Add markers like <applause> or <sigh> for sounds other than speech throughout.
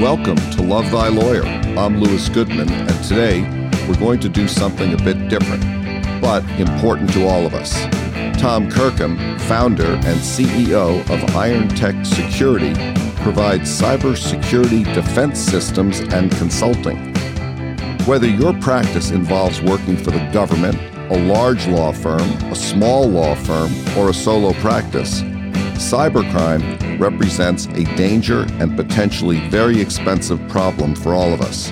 Welcome to Love Thy Lawyer. I'm Lewis Goodman, and today we're going to do something a bit different, but important to all of us. Tom Kirkham, founder and CEO of Iron Tech Security, provides cybersecurity defense systems and consulting. Whether your practice involves working for the government, a large law firm, a small law firm, or a solo practice, cybercrime represents a danger and potentially very expensive problem for all of us.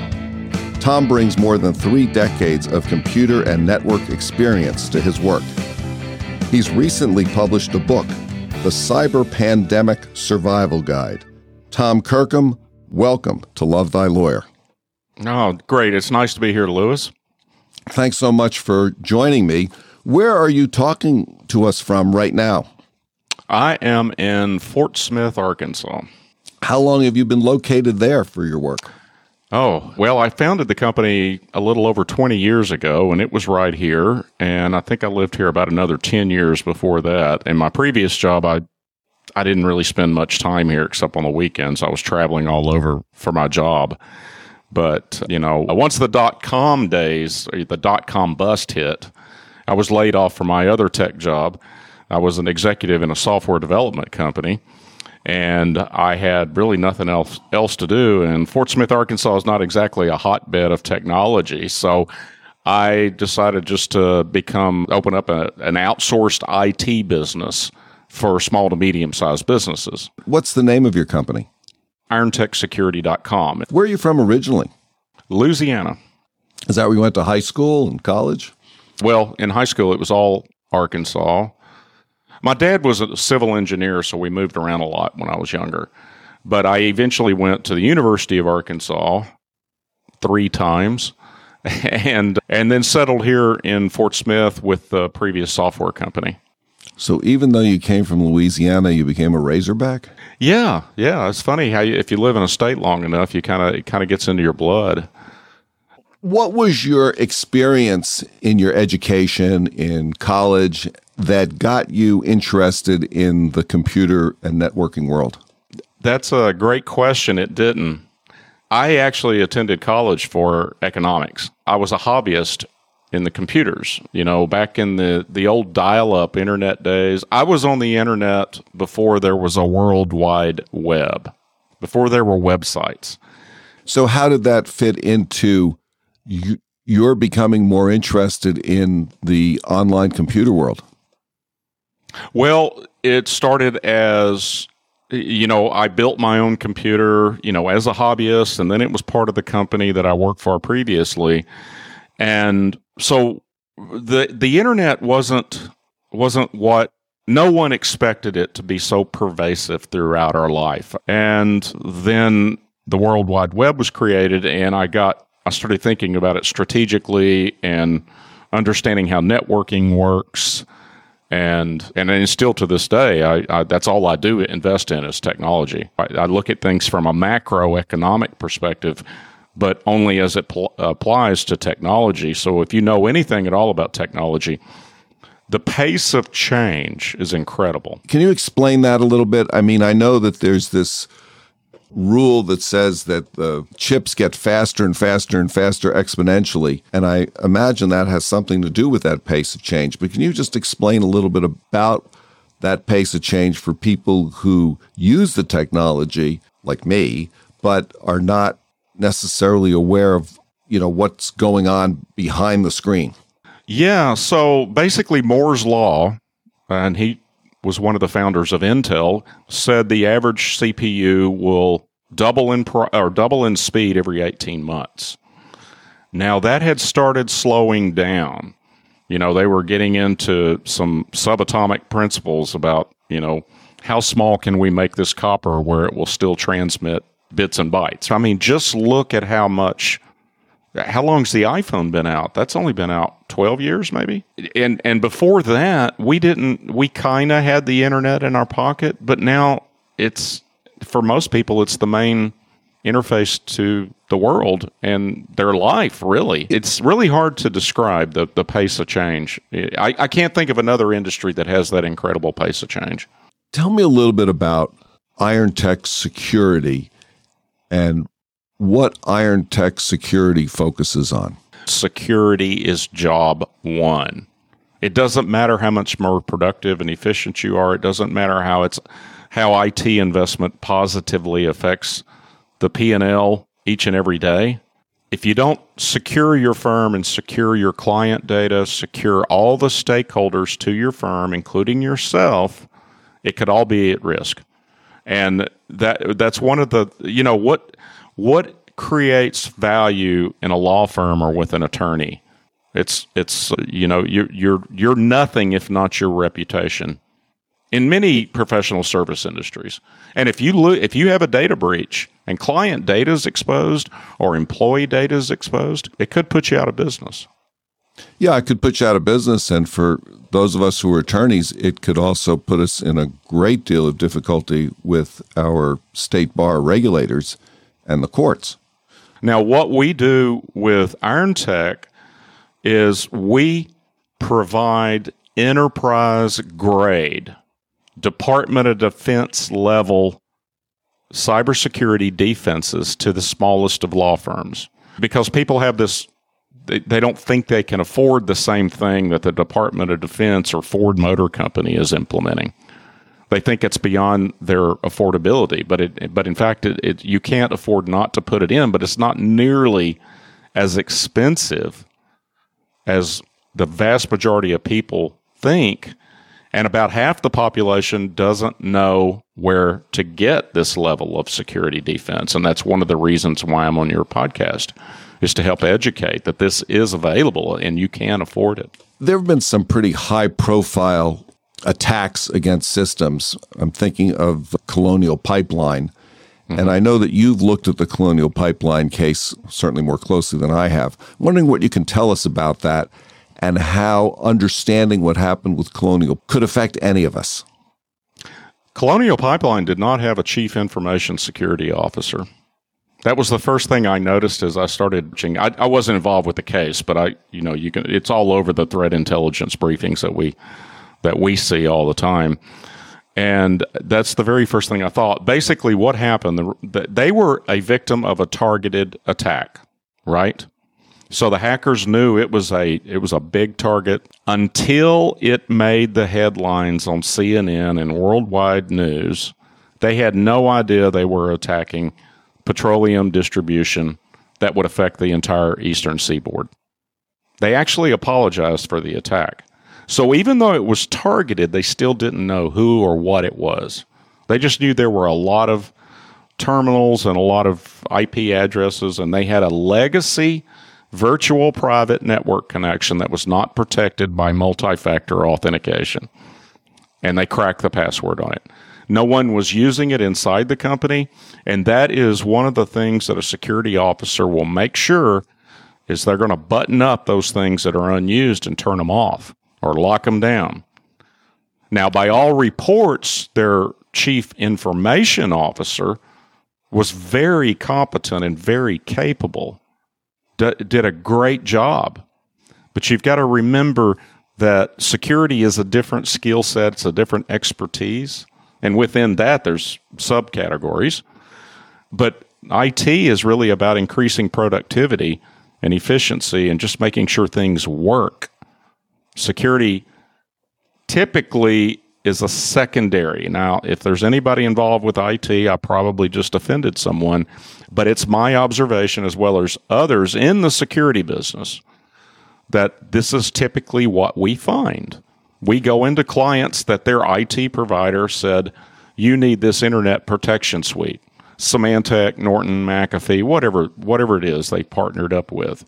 Tom brings more than three decades of computer and network experience to his work. He's recently published a book, The Cyber Pandemic Survival Guide. Tom Kirkham, welcome to Love Thy Lawyer. Oh, great. It's nice to be here, Lewis. Thanks so much for joining me. Where are you talking to us from right now? I am in Fort Smith, Arkansas. How long have you been located there for your work? Oh, well, I founded the company a little over 20 years ago, and it was right here. And I think I lived here about another 10 years before that. In my previous job, I I didn't really spend much time here except on the weekends. I was traveling all over for my job. But, you know, once the dot com days, the dot com bust hit, I was laid off from my other tech job. I was an executive in a software development company and I had really nothing else else to do. And Fort Smith, Arkansas, is not exactly a hotbed of technology, so I decided just to become open up a, an outsourced IT business for small to medium sized businesses. What's the name of your company? IronTechSecurity.com. Where are you from originally? Louisiana. Is that where you went to high school and college? Well, in high school, it was all Arkansas. My dad was a civil engineer, so we moved around a lot when I was younger. But I eventually went to the University of Arkansas three times <laughs> and and then settled here in Fort Smith with the previous software company. So even though you came from Louisiana, you became a Razorback? Yeah, yeah. It's funny how you, if you live in a state long enough, you kind of it kind of gets into your blood. What was your experience in your education in college that got you interested in the computer and networking world? That's a great question. It didn't. I actually attended college for economics. I was a hobbyist in the computers. You know, back in the, the old dial up internet days, I was on the internet before there was a world wide web, before there were websites. So, how did that fit into you, you're becoming more interested in the online computer world? Well, it started as you know, I built my own computer, you know, as a hobbyist, and then it was part of the company that I worked for previously. And so the the internet wasn't wasn't what no one expected it to be so pervasive throughout our life. And then the World Wide Web was created and I got I started thinking about it strategically and understanding how networking works and and, still to this day, I, I, that's all I do invest in is technology. I, I, look at things from a macroeconomic perspective, but only as it pl- applies to technology. So if you know anything at all about technology, the pace of change is incredible. Can you explain that a little bit? I mean, I know that there's this rule that says that the chips get faster and faster and faster exponentially. And I imagine that has something to do with that pace of change. But can you just explain a little bit about that pace of change for people who use the technology, like me, but are not necessarily aware of you know what's going on behind the screen? Yeah, so basically Moore's law, and he was one of the founders of Intel, said the average CPU will double in pro- or double in speed every 18 months. Now that had started slowing down. You know, they were getting into some subatomic principles about, you know, how small can we make this copper where it will still transmit bits and bytes? I mean, just look at how much how long's the iPhone been out? That's only been out 12 years maybe. And and before that, we didn't we kind of had the internet in our pocket, but now it's for most people it's the main interface to the world and their life really it's really hard to describe the, the pace of change I, I can't think of another industry that has that incredible pace of change tell me a little bit about iron tech security and what Iron Tech security focuses on. Security is job one. It doesn't matter how much more productive and efficient you are. It doesn't matter how it's how IT investment positively affects the P&L each and every day. If you don't secure your firm and secure your client data, secure all the stakeholders to your firm including yourself, it could all be at risk. And that that's one of the you know what what creates value in a law firm or with an attorney it's it's you know you're you're you're nothing if not your reputation in many professional service industries. And if you lo- if you have a data breach and client data is exposed or employee data is exposed, it could put you out of business. Yeah, it could put you out of business. And for those of us who are attorneys, it could also put us in a great deal of difficulty with our state bar regulators and the courts. Now, what we do with Iron Tech is we provide enterprise grade Department of Defense level cybersecurity defenses to the smallest of law firms because people have this they, they don't think they can afford the same thing that the Department of Defense or Ford Motor Company is implementing. They think it's beyond their affordability, but it but in fact it, it you can't afford not to put it in, but it's not nearly as expensive as the vast majority of people think. And about half the population doesn't know where to get this level of security defense. And that's one of the reasons why I'm on your podcast is to help educate that this is available and you can afford it. There have been some pretty high profile attacks against systems. I'm thinking of Colonial Pipeline. Mm-hmm. And I know that you've looked at the Colonial Pipeline case certainly more closely than I have. I'm wondering what you can tell us about that and how understanding what happened with Colonial could affect any of us. Colonial Pipeline did not have a chief information security officer. That was the first thing I noticed as I started. I, I wasn't involved with the case, but I, you know, you can. It's all over the threat intelligence briefings that we that we see all the time. And that's the very first thing I thought. Basically, what happened, the, they were a victim of a targeted attack, right? So the hackers knew it was a it was a big target until it made the headlines on CNN and worldwide news. They had no idea they were attacking petroleum distribution that would affect the entire eastern seaboard. They actually apologized for the attack. So even though it was targeted, they still didn't know who or what it was. They just knew there were a lot of terminals and a lot of IP addresses, and they had a legacy virtual private network connection that was not protected by multi factor authentication. And they cracked the password on it. No one was using it inside the company. And that is one of the things that a security officer will make sure is they're going to button up those things that are unused and turn them off or lock them down. Now, by all reports, their chief information officer was very competent and very capable, D- did a great job. But you've got to remember that security is a different skill set, it's a different expertise. And within that, there's subcategories. But IT is really about increasing productivity and efficiency and just making sure things work security typically is a secondary. Now, if there's anybody involved with IT, I probably just offended someone, but it's my observation as well as others in the security business that this is typically what we find. We go into clients that their IT provider said, you need this internet protection suite. Symantec, Norton, McAfee, whatever whatever it is they partnered up with.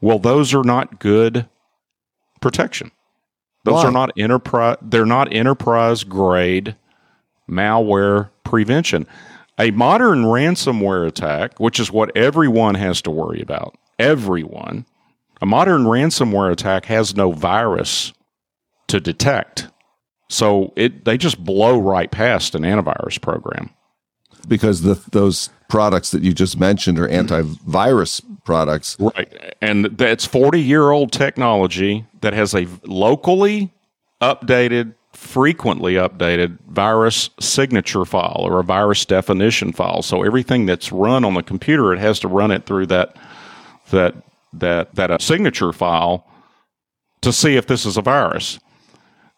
Well, those are not good protection. Those Why? are not enterprise. They're not enterprise grade malware prevention. A modern ransomware attack, which is what everyone has to worry about, everyone, a modern ransomware attack has no virus to detect. So it they just blow right past an antivirus program. Because the, those products that you just mentioned are antivirus products. Right. And that's 40 year old technology that has a locally updated frequently updated virus signature file or a virus definition file. So everything that's run on the computer, it has to run it through that that that that a signature file to see if this is a virus.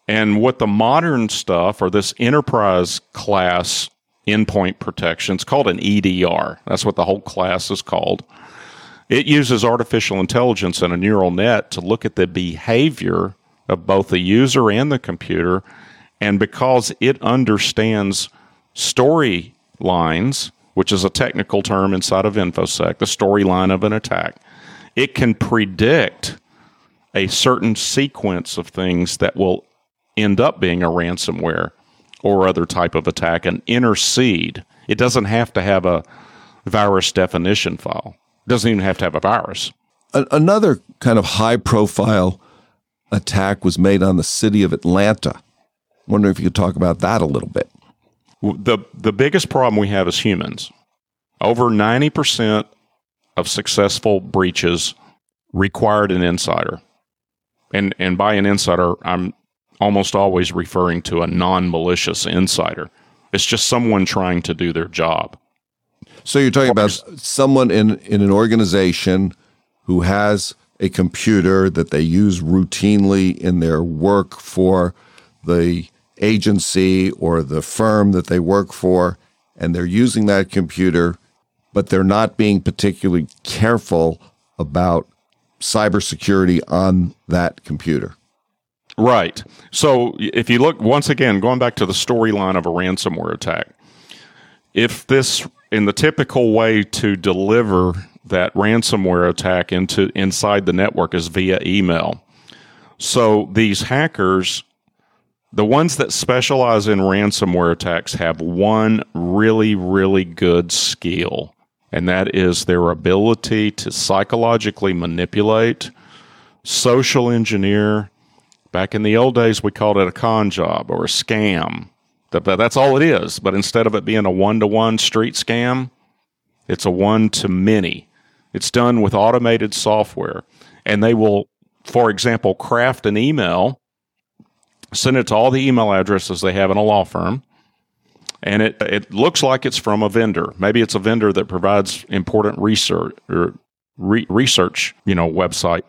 And what the modern stuff or this enterprise class endpoint protection, it's called an EDR. That's what the whole class is called. It uses artificial intelligence and a neural net to look at the behavior of both the user and the computer. And because it understands storylines, which is a technical term inside of InfoSec, the storyline of an attack, it can predict a certain sequence of things that will end up being a ransomware or other type of attack and intercede. It doesn't have to have a virus definition file. It doesn't even have to have a virus. Another kind of high profile attack was made on the city of Atlanta. Wondering if you could talk about that a little bit. The the biggest problem we have is humans. Over 90% of successful breaches required an insider. And and by an insider, I'm almost always referring to a non-malicious insider. It's just someone trying to do their job. So you're talking about someone in in an organization who has a computer that they use routinely in their work for the agency or the firm that they work for, and they're using that computer, but they're not being particularly careful about cybersecurity on that computer. Right. So if you look once again, going back to the storyline of a ransomware attack, if this in the typical way to deliver that ransomware attack into inside the network is via email. So these hackers, the ones that specialize in ransomware attacks, have one really, really good skill, and that is their ability to psychologically manipulate, social engineer. Back in the old days, we called it a con job or a scam. That's all it is. But instead of it being a one to one street scam, it's a one to many. It's done with automated software. And they will, for example, craft an email, send it to all the email addresses they have in a law firm. And it, it looks like it's from a vendor. Maybe it's a vendor that provides important research or re- research, you know, website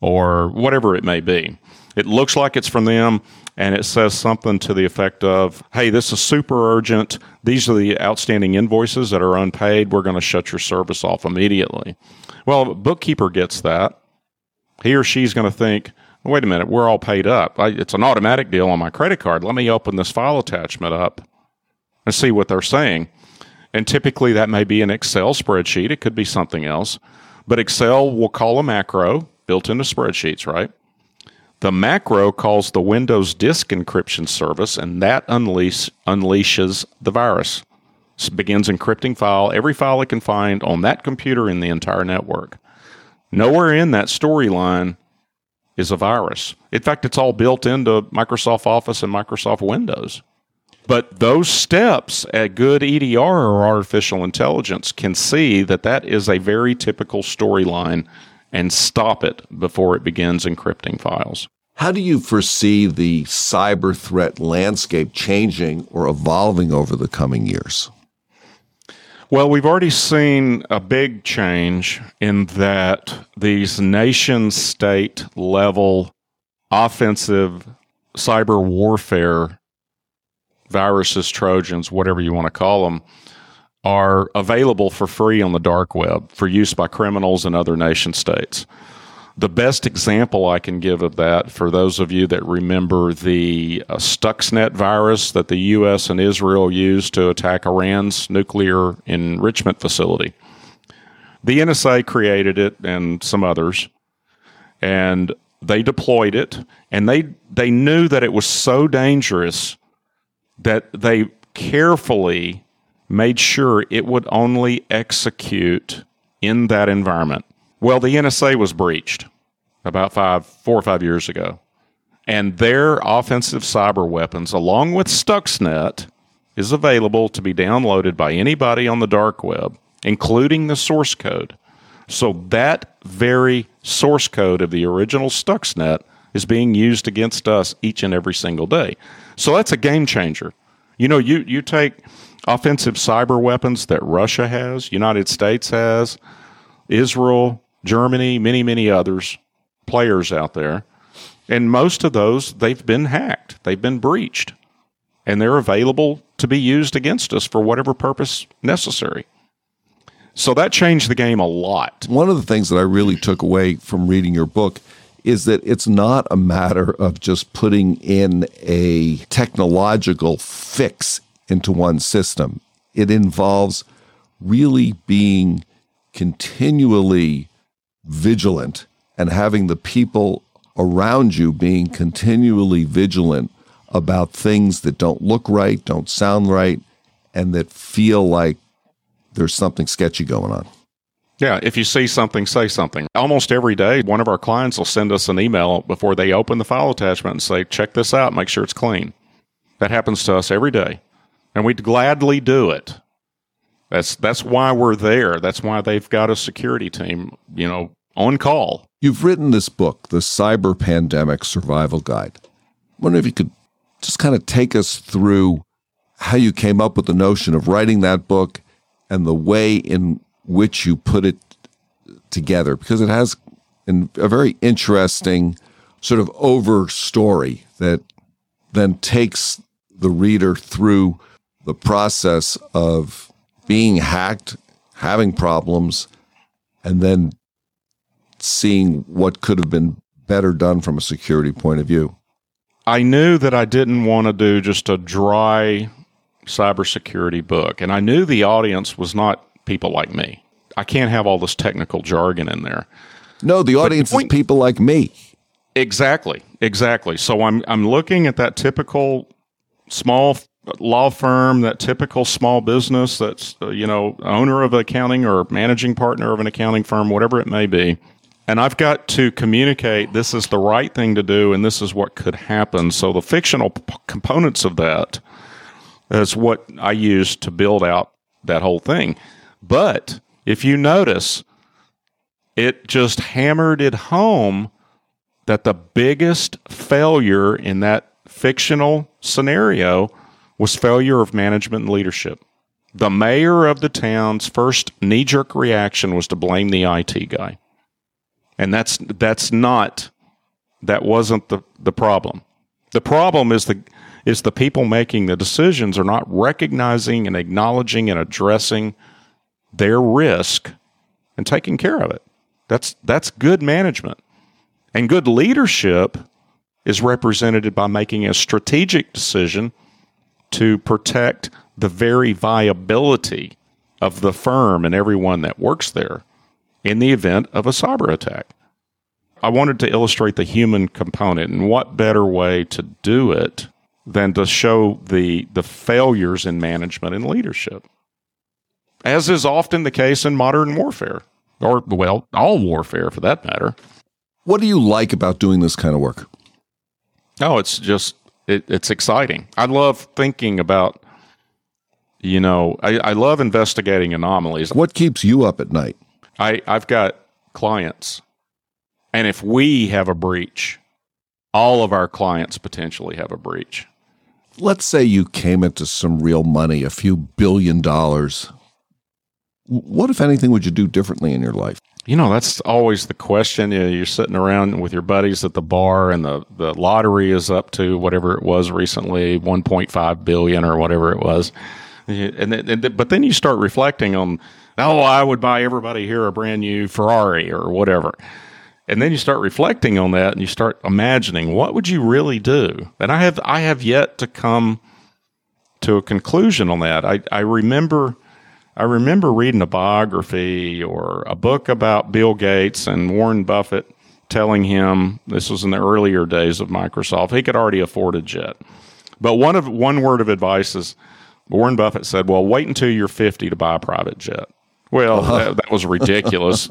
or whatever it may be. It looks like it's from them and it says something to the effect of, hey, this is super urgent. These are the outstanding invoices that are unpaid. We're going to shut your service off immediately. Well, a bookkeeper gets that. He or she's going to think, wait a minute, we're all paid up. I, it's an automatic deal on my credit card. Let me open this file attachment up and see what they're saying. And typically that may be an Excel spreadsheet. It could be something else. But Excel will call a macro built into spreadsheets, right? The macro calls the Windows disk encryption service, and that unleash, unleashes the virus. Begins encrypting file, every file it can find on that computer in the entire network. Nowhere in that storyline is a virus. In fact, it's all built into Microsoft Office and Microsoft Windows. But those steps at good EDR or artificial intelligence can see that that is a very typical storyline and stop it before it begins encrypting files. How do you foresee the cyber threat landscape changing or evolving over the coming years? Well, we've already seen a big change in that these nation state level offensive cyber warfare viruses, Trojans, whatever you want to call them, are available for free on the dark web for use by criminals and other nation states. The best example I can give of that, for those of you that remember the uh, Stuxnet virus that the U.S. and Israel used to attack Iran's nuclear enrichment facility, the NSA created it and some others, and they deployed it, and they they knew that it was so dangerous that they carefully made sure it would only execute in that environment. Well, the NSA was breached about five, four or five years ago. And their offensive cyber weapons, along with Stuxnet, is available to be downloaded by anybody on the dark web, including the source code. So that very source code of the original Stuxnet is being used against us each and every single day. So that's a game changer. You know, you, you take offensive cyber weapons that Russia has, United States has, Israel, Germany, many, many others, players out there. And most of those, they've been hacked, they've been breached, and they're available to be used against us for whatever purpose necessary. So that changed the game a lot. One of the things that I really took away from reading your book is that it's not a matter of just putting in a technological fix into one system. It involves really being continually vigilant and having the people around you being continually vigilant about things that don't look right, don't sound right, and that feel like there's something sketchy going on. Yeah, if you see something, say something. Almost every day, one of our clients will send us an email before they open the file attachment and say, check this out, make sure it's clean. That happens to us every day. And we'd gladly do it. That's that's why we're there. That's why they've got a security team, you know, on call. You've written this book, The Cyber Pandemic Survival Guide. I wonder if you could just kind of take us through how you came up with the notion of writing that book and the way in which you put it together, because it has a very interesting sort of over story that then takes the reader through the process of being hacked, having problems, and then seeing what could have been better done from a security point of view. I knew that I didn't want to do just a dry cybersecurity book, and I knew the audience was not people like me. I can't have all this technical jargon in there. No, the audience the point, is people like me. Exactly, exactly. So I'm I'm looking at that typical small law firm, that typical small business that's uh, you know owner of accounting or managing partner of an accounting firm, whatever it may be. And I've got to communicate this is the right thing to do and this is what could happen. So the fictional p- components of that is what I use to build out that whole thing. But if you notice, it just hammered it home that the biggest failure in that fictional scenario was failure of management and leadership. The mayor of the town's first knee jerk reaction was to blame the IT guy. And that's that's not that wasn't the, the problem. The problem is the is the people making the decisions are not recognizing and acknowledging and addressing their risk and taking care of it. That's that's good management. And good leadership is represented by making a strategic decision to protect the very viability of the firm and everyone that works there in the event of a cyber attack. I wanted to illustrate the human component, and what better way to do it than to show the, the failures in management and leadership, as is often the case in modern warfare, or, well, all warfare for that matter. What do you like about doing this kind of work? Oh, it's just, it, it's exciting. I love thinking about, you know, I, I love investigating anomalies. What keeps you up at night? I, I've got clients. And if we have a breach, all of our clients potentially have a breach. Let's say you came into some real money, a few billion dollars. What, if anything, would you do differently in your life? You know, that's always the question. You know, you're sitting around with your buddies at the bar, and the, the lottery is up to whatever it was recently, 1.5 billion or whatever it was. And, and but then you start reflecting on oh, I would buy everybody here a brand new Ferrari or whatever. And then you start reflecting on that and you start imagining what would you really do? And I have I have yet to come to a conclusion on that. I, I remember I remember reading a biography or a book about Bill Gates and Warren Buffett telling him this was in the earlier days of Microsoft. He could already afford a jet. But one of one word of advice is Warren Buffett said, "Well, wait until you're 50 to buy a private jet." Well, uh-huh. <laughs> that, that, was ridiculous.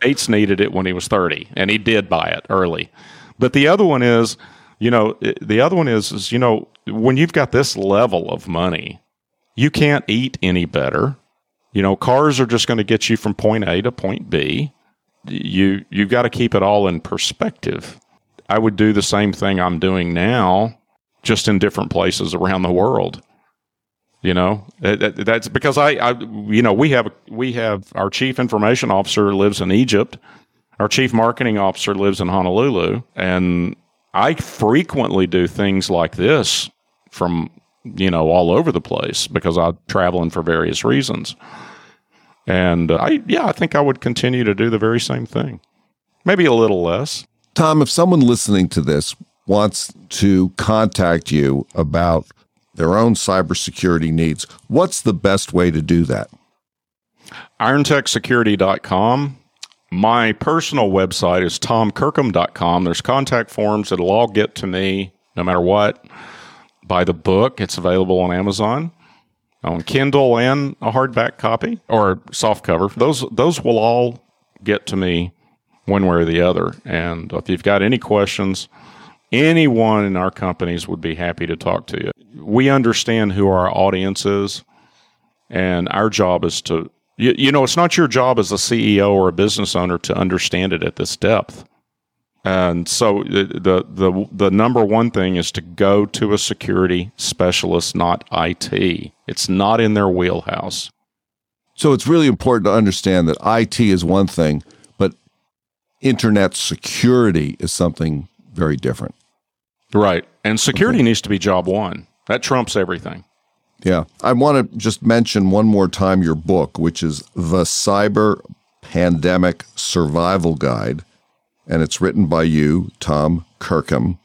Gates needed it when he was 30, and he did buy it early. But the other one is, you know, the other one is, is you know, when you've got this level of money, you can't eat any better. You know, cars are just going to get you from point A to point B. You you've got to keep it all in perspective. I would do the same thing I'm doing now, just in different places around the world. You know, that's because I, I, you know, we have we have our chief information officer lives in Egypt, our chief marketing officer lives in Honolulu, and I frequently do things like this from you know all over the place because I'm traveling for various reasons. And uh, I, yeah, I think I would continue to do the very same thing, maybe a little less. Tom, if someone listening to this wants to contact you about their own cybersecurity needs. What's the best way to do that? IronTechSecurity.com. My personal website is tomkirkham.com. There's contact forms that'll all get to me no matter what. Buy the book, it's available on Amazon, on Kindle, and a hardback copy or soft cover. Those, those will all get to me one way or the other. And if you've got any questions, anyone in our companies would be happy to talk to you. We understand who our audience is, and our job is to, you, you, know, it's not your job as a CEO or a business owner to understand it at this depth. And so the, the, the number one thing is to go to a security specialist, not IT. It's not in their wheelhouse. So it's really important to understand that IT is one thing, but internet security is something very different. Right. And security okay. needs to be job one. That trumps everything. Yeah. I want to just mention one more time your book, which is The Cyber Pandemic Survival Guide. And it's written by you, Tom Kirkham.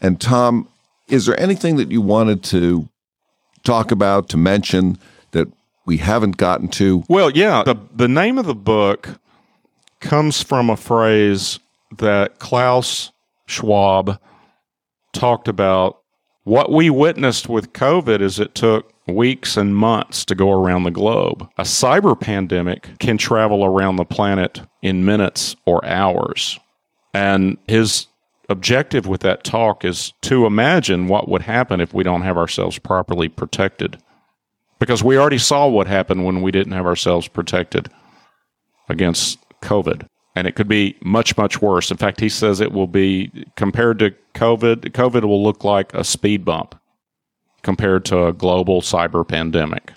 And Tom, is there anything that you wanted to talk about, to mention that we haven't gotten to? Well, yeah. The, the name of the book comes from a phrase that Klaus Schwab talked about what we witnessed with COVID is it took weeks and months to go around the globe. A cyber pandemic can travel around the planet in minutes or hours. And his objective with that talk is to imagine what would happen if we don't have ourselves properly protected. Because we already saw what happened when we didn't have ourselves protected against COVID and it could be much much worse. In fact, he says it will be compared to COVID. COVID will look like a speed bump compared to a global cyber pandemic.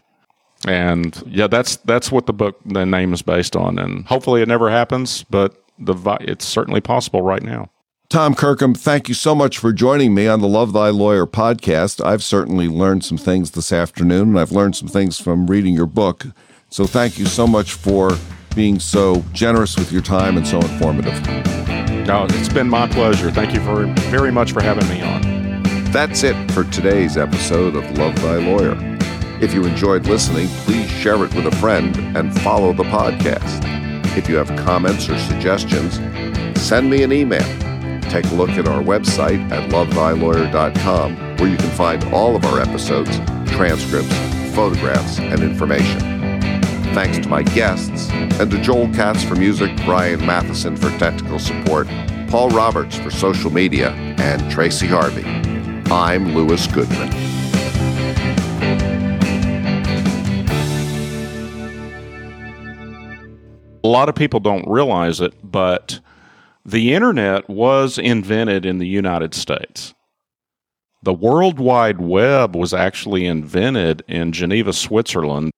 And yeah, that's that's what the book the name is based on, and hopefully it never happens, but the it's certainly possible right now. Tom Kirkham, thank you so much for joining me on the Love Thy Lawyer podcast. I've certainly learned some things this afternoon, and I've learned some things from reading your book. So thank you so much for being so generous with your time and so informative. No, it's been my pleasure. Thank you for, very much for having me on. That's it for today's episode of Love Thy Lawyer. If you enjoyed listening, please share it with a friend and follow the podcast. If you have comments or suggestions, send me an email. Take a look at our website at lovethylawyer.com, where you can find all of our episodes, transcripts, photographs, and information. Thanks to my guests, and to Joel Katz for music, Brian Matheson for technical support, Paul Roberts for social media, and Tracy Harvey. I'm Lewis Goodman. A lot of people don't realize it, but the internet was invented in the United States. The World Wide Web was actually invented in Geneva, Switzerland